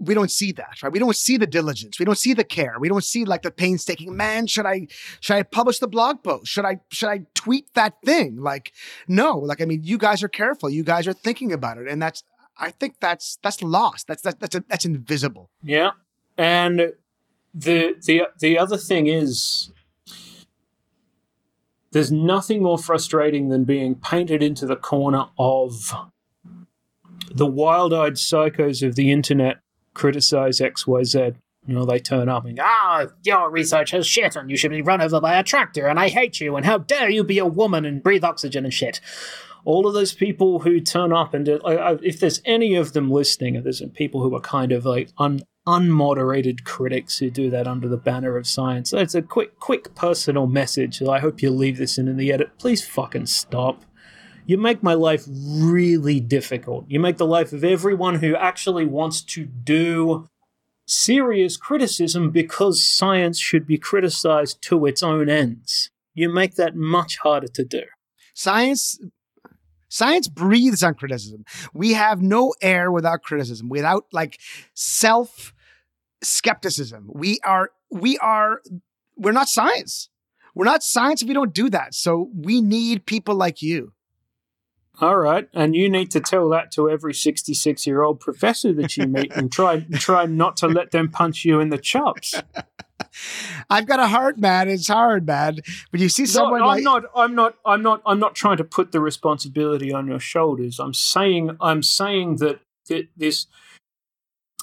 we don't see that right? We don't see the diligence. We don't see the care. We don't see like the painstaking man should i should i publish the blog post? Should i should i tweet that thing? Like no like i mean you guys are careful. You guys are thinking about it. And that's i think that's that's lost. That's that, that's that's invisible. Yeah, and the the the other thing is, there's nothing more frustrating than being painted into the corner of the wild-eyed psychos of the internet criticize X Y Z. You know, they turn up and go, ah, your research is shit, and you should be run over by a tractor, and I hate you, and how dare you be a woman and breathe oxygen and shit. All of those people who turn up and I- if there's any of them listening, if there's people who are kind of like un, unmoderated critics who do that under the banner of science, it's a quick, quick personal message. I hope you leave this in in the edit. Please fucking stop. You make my life really difficult. You make the life of everyone who actually wants to do serious criticism because science should be criticized to its own ends. You make that much harder to do. Science Science breathes on criticism. We have no air without criticism, without like self skepticism. We are, we are, we're not science. We're not science if we don't do that. So we need people like you. All right, and you need to tell that to every sixty-six-year-old professor that you meet, and try try not to let them punch you in the chops. <laughs> I've got a heart, man. It's hard, man. But you see someone no, I'm like not. I'm not. I'm not. I'm not trying to put the responsibility on your shoulders. I'm saying. I'm saying that that this.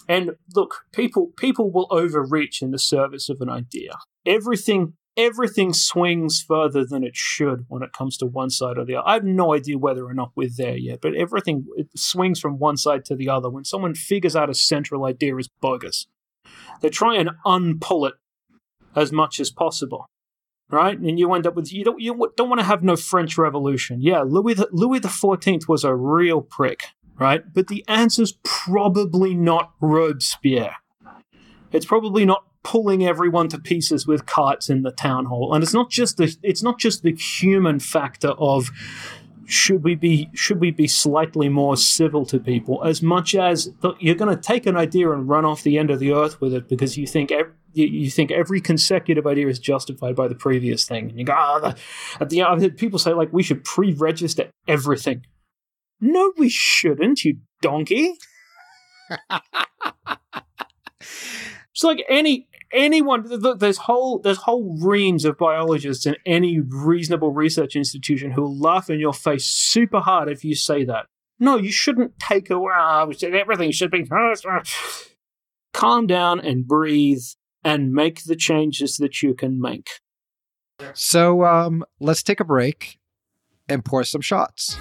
And look, people people will overreach in the service of an idea. Everything everything swings further than it should when it comes to one side or the other. I have no idea whether or not we're there yet, but everything swings from one side to the other. When someone figures out a central idea is bogus, they try and unpull it as much as possible. Right, and you end up with you don't you don't want to have no French Revolution. Yeah, Louis the, Louis the Fourteenth was a real prick, right? But the answer's probably not Robespierre. It's probably not pulling everyone to pieces with carts in the town hall. And it's not just the it's not just the human factor of should we be should we be slightly more civil to people as much as look, you're going to take an idea and run off the end of the earth with it because you think every, you think every consecutive idea is justified by the previous thing. And you go oh, the, at the end people say like we should pre-register everything. No we shouldn't you donkey. <laughs> It's like any anyone look there's whole there's whole reams of biologists in any reasonable research institution who will laugh in your face super hard if you say that no you shouldn't take away everything should be <sighs> calm down and breathe and make the changes that you can make So um, let's take a break and pour some shots.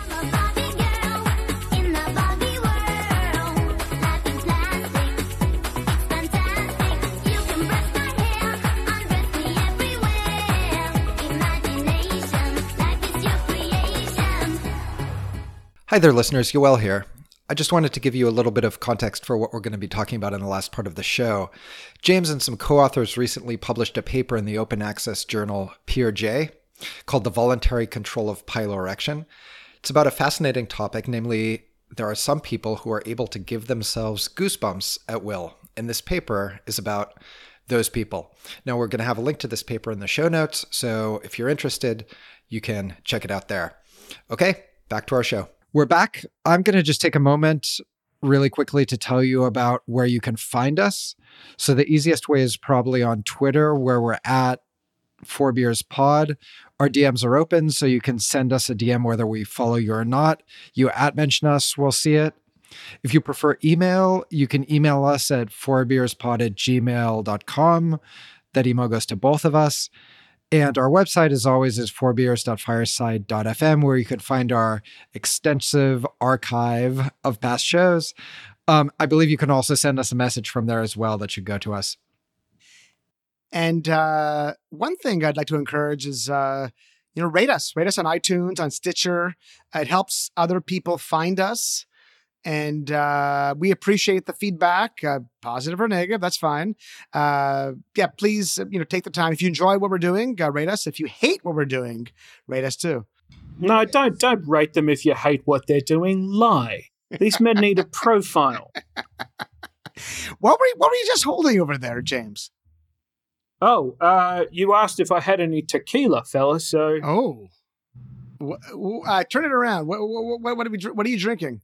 Hi there, listeners. Yoel here. I just wanted to give you a little bit of context for what we're going to be talking about in the last part of the show. James and some co authors recently published a paper in the open access journal PeerJ called The Voluntary Control of Piloerection. It's about a fascinating topic, namely, there are some people who are able to give themselves goosebumps at will. And this paper is about those people. Now, we're going to have a link to this paper in the show notes. So if you're interested, you can check it out there. Okay, back to our show. We're back. I'm going to just take a moment really quickly to tell you about where you can find us. So the easiest way is probably on Twitter, where we're at Four Beers Pod. Our DMs are open, so you can send us a DM whether we follow you or not. You at mention us, we'll see it. If you prefer email, you can email us at fourbeerspod at gmail.com. That email goes to both of us. And our website, as always, is fourbeers.fireside.fm, where you can find our extensive archive of past shows. Um, I believe you can also send us a message from there as well that should go to us. And uh, one thing I'd like to encourage is, uh, you know, rate us, rate us on iTunes, on Stitcher. It helps other people find us. And uh, we appreciate the feedback, uh, positive or negative. That's fine. Uh, yeah, please, you know, take the time. If you enjoy what we're doing, uh, rate us. If you hate what we're doing, rate us too. No, don't don't rate them if you hate what they're doing. Lie. These men need a profile. <laughs> What were you, what were you just holding over there, James? Oh, uh, you asked if I had any tequila, fella. So Oh, uh, turn it around. What what what, what, are we, what are you drinking?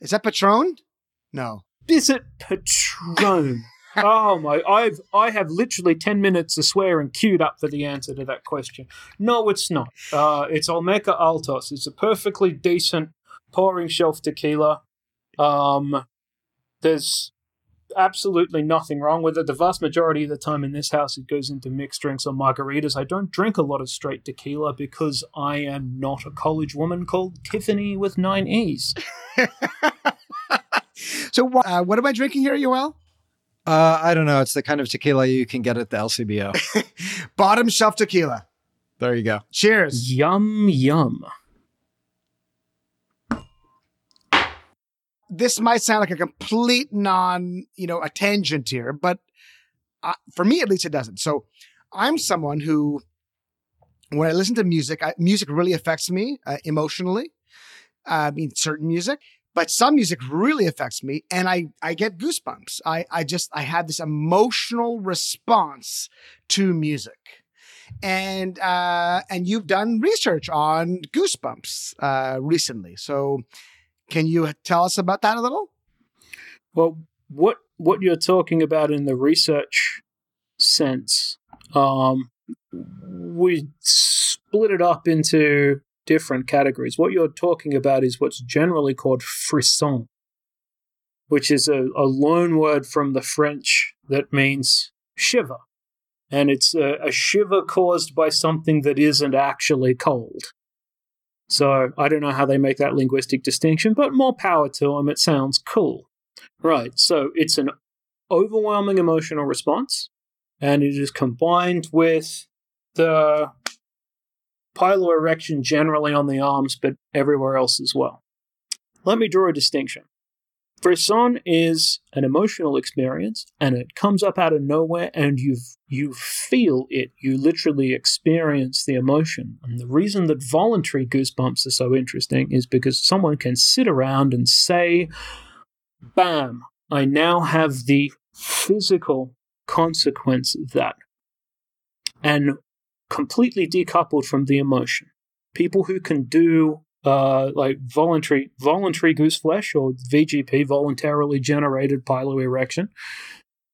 Is that Patron? No. is it Patron? <laughs> oh my! I've I have literally ten minutes of swearing queued up for the answer to that question. No, it's not. Uh, it's Olmeca Altos. It's a perfectly decent pouring shelf tequila. Um, there's absolutely nothing wrong with it. The vast majority of the time in this house, it goes into mixed drinks or margaritas. I don't drink a lot of straight tequila because I am not a college woman called Tiffany with nine E's. <laughs> So uh, what am I drinking here, Yoel? Uh, I don't know. It's the kind of tequila you can get at the LCBO. <laughs> Bottom shelf tequila. there you go. Cheers. Yum, yum. This might sound like a complete non, you know, a tangent here, but uh, for me at least it doesn't. So I'm someone who, when I listen to music, I, music really affects me uh, emotionally. I mean, certain music, but some music really affects me, and I I get goosebumps. I I just I have this emotional response to music and uh, and you've done research on Goosebumps uh, recently. So, can you tell us about that a little? Well, what what you're talking about in the research sense, um, we split it up into different categories. What you're talking about is what's generally called frisson, which is a, a loan word from the French that means shiver and it's a, a shiver caused by something that isn't actually cold. So I don't know how they make that linguistic distinction, but more power to them. It sounds cool. Right. So it's an overwhelming emotional response, and it is combined with the piloerection generally on the arms, but everywhere else as well. Let me draw a distinction. Frisson is an emotional experience and it comes up out of nowhere and you you feel it. You literally experience the emotion. And the reason that voluntary goosebumps are so interesting is because someone can sit around and say, Bam, I now have the physical consequence of that. And completely decoupled from the emotion. People who can do uh, like voluntary voluntary goose flesh or VGP, voluntarily generated piloerection.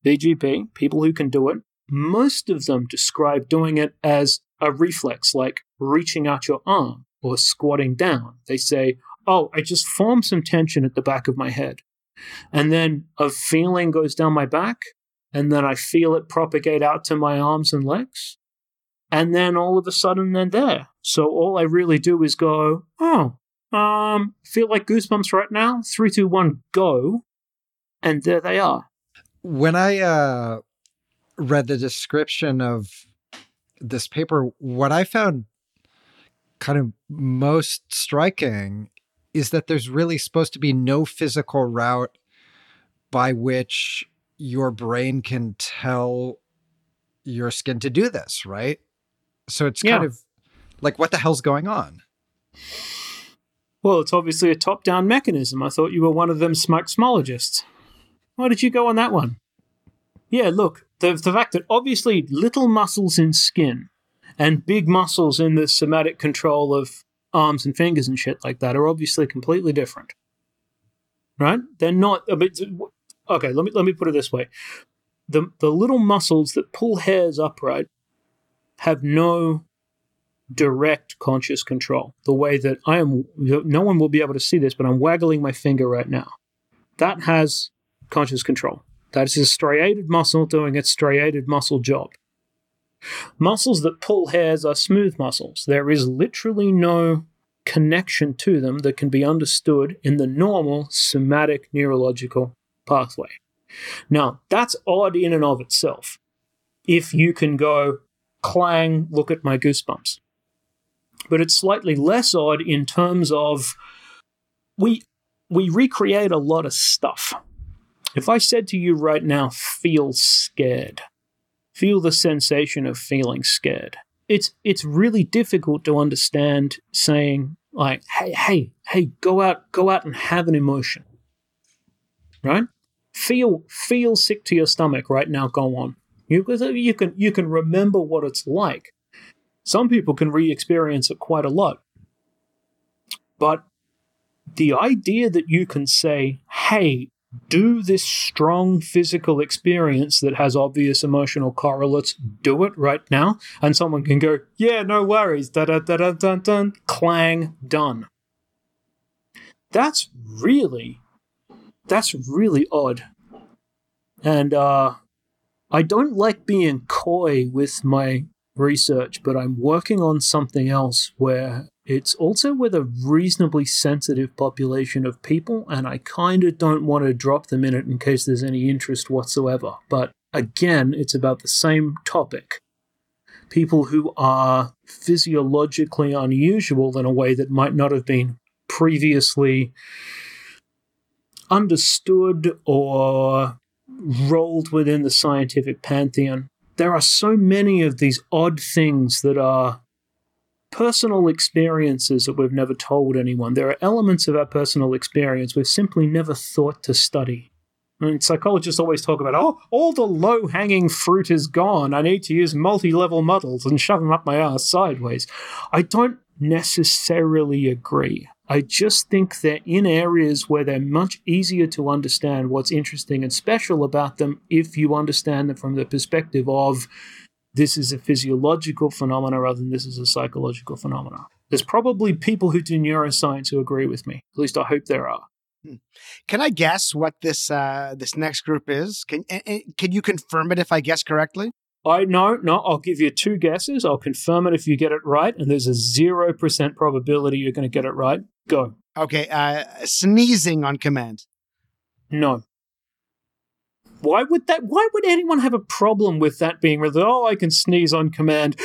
VGP, people who can do it, most of them describe doing it as a reflex, like reaching out your arm or squatting down. They say, "Oh, I just formed some tension at the back of my head," and then a feeling goes down my back, and then I feel it propagate out to my arms and legs, and then all of a sudden they're there. So all I really do is go, oh, um, feel like goosebumps right now. Three, two, one, go, and there they are. When I uh, read the description of this paper, what I found kind of most striking is that there's really supposed to be no physical route by which your brain can tell your skin to do this, right? So it's yeah. kind of like, what the hell's going on? Well, it's obviously a top down mechanism. I thought you were one of them smokesmologists. Why did you go on that one? Yeah, look, the, the fact that obviously little muscles in skin and big muscles in the somatic control of arms and fingers and shit like that are obviously completely different. Right? They're not. I mean, okay, let me let me put it this way: the the little muscles that pull hairs upright have no direct conscious control. The way that I am, no one will be able to see this, but I'm waggling my finger right now. That has conscious control. That is a striated muscle doing its striated muscle job. Muscles that pull hairs are smooth muscles. There is literally no connection to them that can be understood in the normal somatic neurological pathway. Now, that's odd in and of itself. If you can go, clang, look at my goosebumps. But it's slightly less odd in terms of we we recreate a lot of stuff. If I said to you right now, feel scared, feel the sensation of feeling scared, it's it's really difficult to understand saying like, hey, hey, hey, go out, go out and have an emotion. Right? Feel feel sick to your stomach right now, go on. You, you can you can remember what it's like. Some people can re experience it quite a lot. But the idea that you can say, hey, do this strong physical experience that has obvious emotional correlates, do it right now, and someone can go, yeah, no worries, da da da da da da, clang, done. That's really, that's really odd. And uh, I don't like being coy with my research, but I'm working on something else where it's also with a reasonably sensitive population of people, and I kind of don't want to drop them in it in case there's any interest whatsoever. But again, it's about the same topic. People who are physiologically unusual in a way that might not have been previously understood or rolled within the scientific pantheon. There are so many of these odd things that are personal experiences that we've never told anyone. There are elements of our personal experience we've simply never thought to study. I mean, psychologists always talk about, oh, all the low hanging fruit is gone. I need to use multi level models and shove them up my ass sideways. I don't necessarily agree. I just think that in areas where they're much easier to understand what's interesting and special about them if you understand them from the perspective of this is a physiological phenomena rather than this is a psychological phenomena. There's probably people who do neuroscience who agree with me. At least I hope there are. Hmm. Can I guess what this uh, this next group is? Can can you confirm it if I guess correctly? I no no. I'll give you two guesses. I'll confirm it if you get it right, and there's a zero percent probability you're going to get it right. Go. Okay. Uh, sneezing on command. No. Why would that? Why would anyone have a problem with that being? With oh, I can sneeze on command.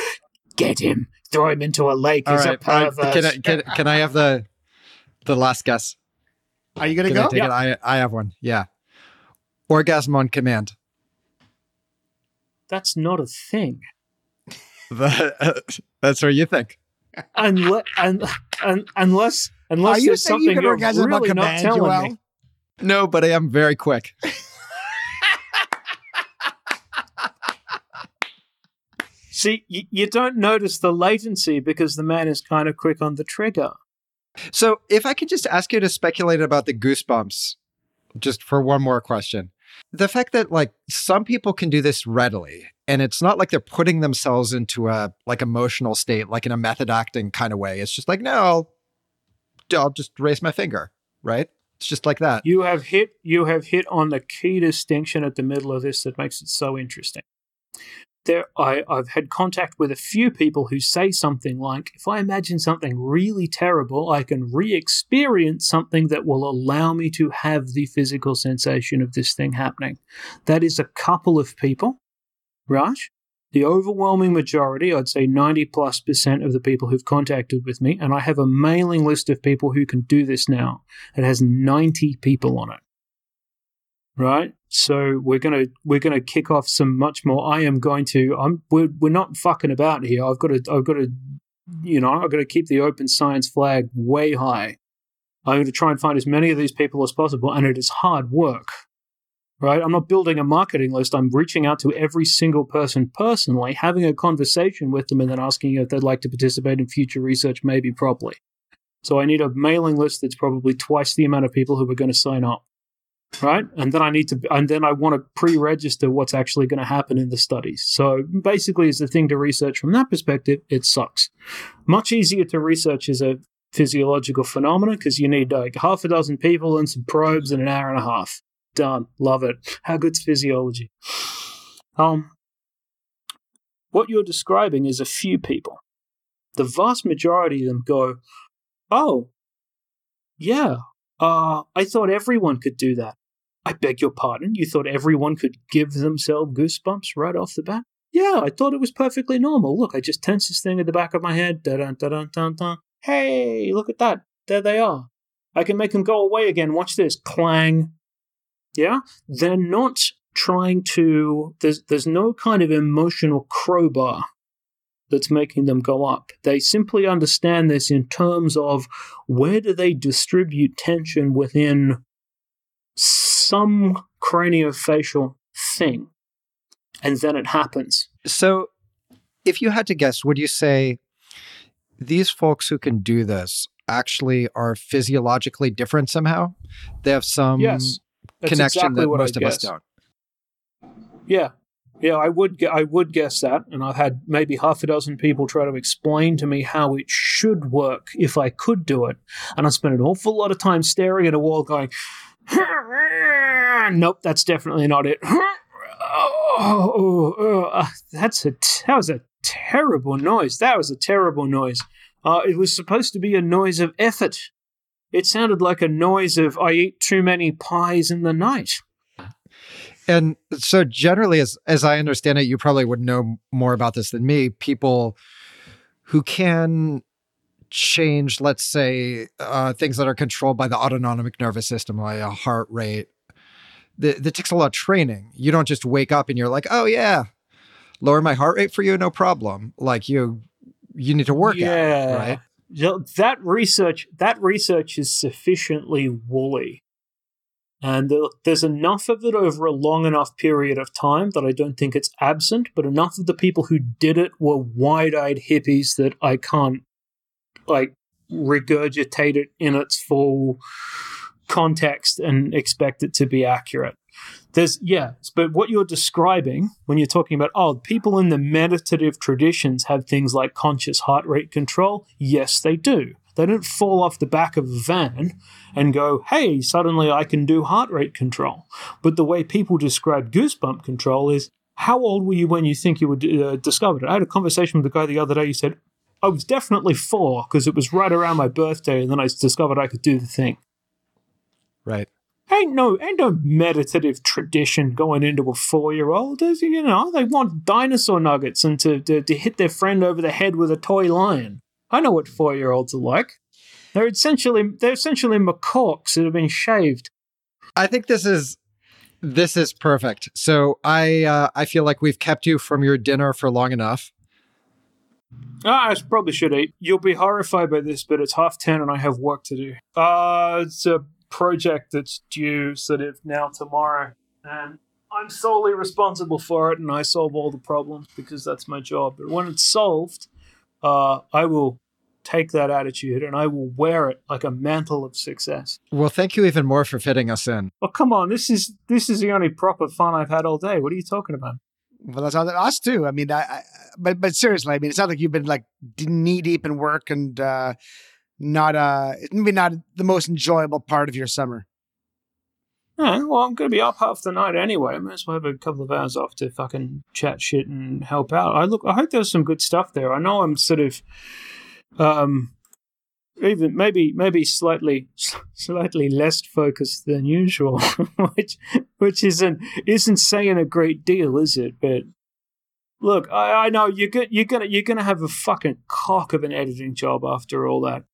Get him. Throw him into a lake. All He's right, a pervert. Can I, can, can I have the the last guess? Are you gonna go? I, yeah. I I have one. Yeah. Orgasm on command. That's not a thing. <laughs> <laughs> that's what you think. unless, un, un, unless, unless Are you there's something you are really not telling Joel? me. No, but I am very quick. <laughs> See, you, you don't notice the latency because the man is kind of quick on the trigger. So, if I could just ask you to speculate about the goosebumps, just for one more question. The fact that like some people can do this readily, and it's not like they're putting themselves into a like emotional state, like in a method acting kind of way. It's just like, no, I'll, I'll just raise my finger, right? It's just like that. You have hit you have hit on the key distinction at the middle of this that makes it so interesting there I, I've had contact with a few people who say something like, if I imagine something really terrible, I can re experience something that will allow me to have the physical sensation of this thing happening. That is a couple of people, right? The overwhelming majority, I'd say 90 plus percent of the people who've contacted with me, and I have a mailing list of people who can do this now. It has 90 people on it right? So we're gonna we're gonna kick off some much more. I am going to. I'm we're we're not fucking about here. I've got to I've got to you know I've got to keep the open science flag way high. I'm going to try and find as many of these people as possible, and it is hard work. Right? I'm not building a marketing list. I'm reaching out to every single person personally, having a conversation with them, and then asking if they'd like to participate in future research, maybe properly. So I need a mailing list that's probably twice the amount of people who are going to sign up right? And then I need to, and then I want to pre-register what's actually going to happen in the studies. So basically, as the thing to research from that perspective, it sucks. Much easier to research is a physiological phenomenon because you need like half a dozen people and some probes in an hour and a half. Done. Love it. How good's physiology? Um, what you're describing is a few people. The vast majority of them go, "Oh, yeah, uh, I thought everyone could do that. I beg your pardon, you thought everyone could give themselves goosebumps right off the bat? Yeah, I thought it was perfectly normal. Look, I just tense this thing at the back of my head. Hey, look at that. There they are. I can make them go away again. Watch this. Clang. Yeah? They're not trying to, there's, there's no kind of emotional crowbar that's making them go up. They simply understand this in terms of where do they distribute tension within some craniofacial thing. And then it happens. So, if you had to guess, would you say these folks who can do this actually are physiologically different somehow? They have some yes, connection exactly that most of us don't. Yeah, yeah, I would I would guess that, and I've had maybe half a dozen people try to explain to me how it should work if I could do it, and I spent an awful lot of time staring at a wall, going, <laughs> "Nope, that's definitely not it." <laughs> Oh, oh, oh, that's a that was a terrible noise. That was a terrible noise. Uh, it was supposed to be a noise of effort. It sounded like a noise of I eat too many pies in the night. And so generally as as I understand it, you probably would know more about this than me, people who can change, let's say, uh, things that are controlled by the autonomic nervous system, like a heart rate. That, that takes a lot of training. You don't just wake up and you're like, oh yeah, lower my heart rate for you, no problem. Like you, you need to work yeah. at it, right? Yeah, That research, that research is sufficiently woolly, and there's enough of it over a long enough period of time that I don't think it's absent. But enough of the people who did it were wide-eyed hippies that I can't like regurgitate it in its full context and expect it to be accurate. There's yeah, but what you're describing when you're talking about oh, people in the meditative traditions have things like conscious heart rate control. Yes, they do. They don't fall off the back of a van and go, "Hey, suddenly I can do heart rate control." But the way people describe goosebump control is, "How old were you when you think you were uh, discovered it?" I had a conversation with a guy the other day. He said, "I was definitely four because it was right around my birthday, and then I discovered I could do the thing." Right. Ain't no, ain't no meditative tradition going into a four-year-old. There's, You know, they want dinosaur nuggets and to, to to hit their friend over the head with a toy lion. I know what four-year-olds are like. They're essentially they're essentially macaques that have been shaved. I think this is this is perfect. So I uh, I feel like we've kept you from your dinner for long enough. Ah, I probably should eat. You'll be horrified by this, but it's half ten and I have work to do. Uh, it's a project that's due sort of now tomorrow, and I'm solely responsible for it, and I solve all the problems because that's my job. But when it's solved, uh, I will take that attitude and I will wear it like a mantle of success. Well, thank you even more for fitting us in. Oh come on, this is this is the only proper fun I've had all day. What are you talking about? Well, that's all, us too. I mean, I, I, but but seriously, I mean, it's not like you've been like knee deep in work and uh, not uh, maybe not the most enjoyable part of your summer. Well, I'm going to be up half the night anyway. I might as well have a couple of hours off to fucking chat shit and help out. I look, I hope there's some good stuff there. I know I'm sort of, um, even maybe maybe slightly <laughs> slightly less focused than usual, <laughs> which which isn't isn't saying a great deal, is it? But look, I, I know you're good. You're gonna you're gonna have a fucking cock of an editing job after all that.